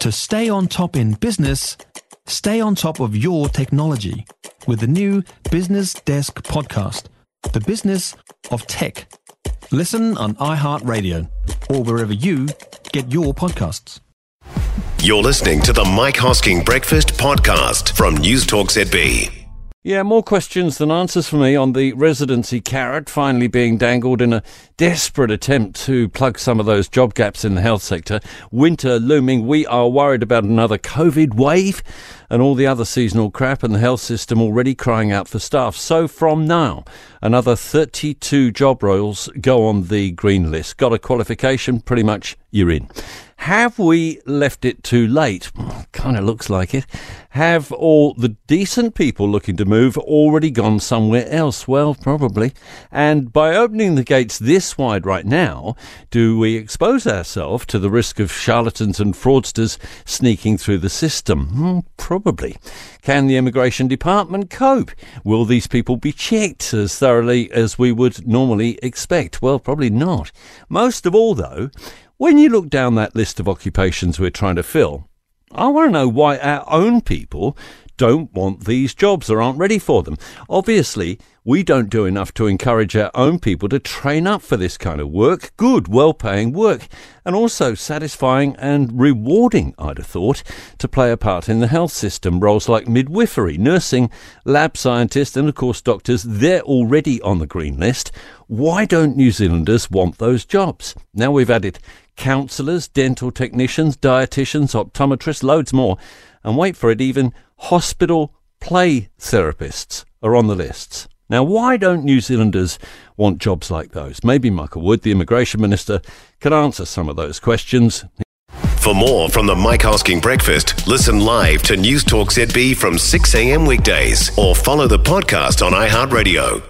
To stay on top in business, stay on top of your technology with the new Business Desk podcast, The Business of Tech. Listen on iHeartRadio or wherever you get your podcasts. You're listening to the Mike Hosking Breakfast Podcast from News Talk ZB. Yeah, more questions than answers for me on the residency carrot finally being dangled in a desperate attempt to plug some of those job gaps in the health sector. Winter looming, we are worried about another COVID wave and all the other seasonal crap, and the health system already crying out for staff. So from now, another 32 job roles go on the green list. Got a qualification, pretty much you're in. Have we left it too late? Kind of looks like it. Have all the decent people looking to move already gone somewhere else? Well, probably. And by opening the gates this wide right now, do we expose ourselves to the risk of charlatans and fraudsters sneaking through the system? Hmm, probably. Can the immigration department cope? Will these people be checked as thoroughly as we would normally expect? Well, probably not. Most of all, though, when you look down that list of occupations we're trying to fill, I want to know why our own people don't want these jobs or aren't ready for them. Obviously, we don't do enough to encourage our own people to train up for this kind of work, good, well paying work, and also satisfying and rewarding, I'd have thought, to play a part in the health system. Roles like midwifery, nursing, lab scientists, and of course doctors, they're already on the green list. Why don't New Zealanders want those jobs? Now we've added counsellors, dental technicians, dietitians, optometrists, loads more. And wait for it, even hospital play therapists are on the lists. Now, why don't New Zealanders want jobs like those? Maybe Michael Wood, the immigration minister, can answer some of those questions. For more from the Mike Hosking Breakfast, listen live to News Talk ZB from 6 a.m. weekdays or follow the podcast on iHeartRadio.